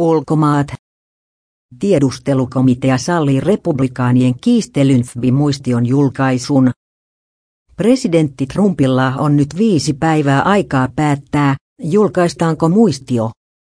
Ulkomaat. Tiedustelukomitea sallii republikaanien kiistelyn FBI-muistion julkaisun. Presidentti Trumpilla on nyt viisi päivää aikaa päättää, julkaistaanko muistio.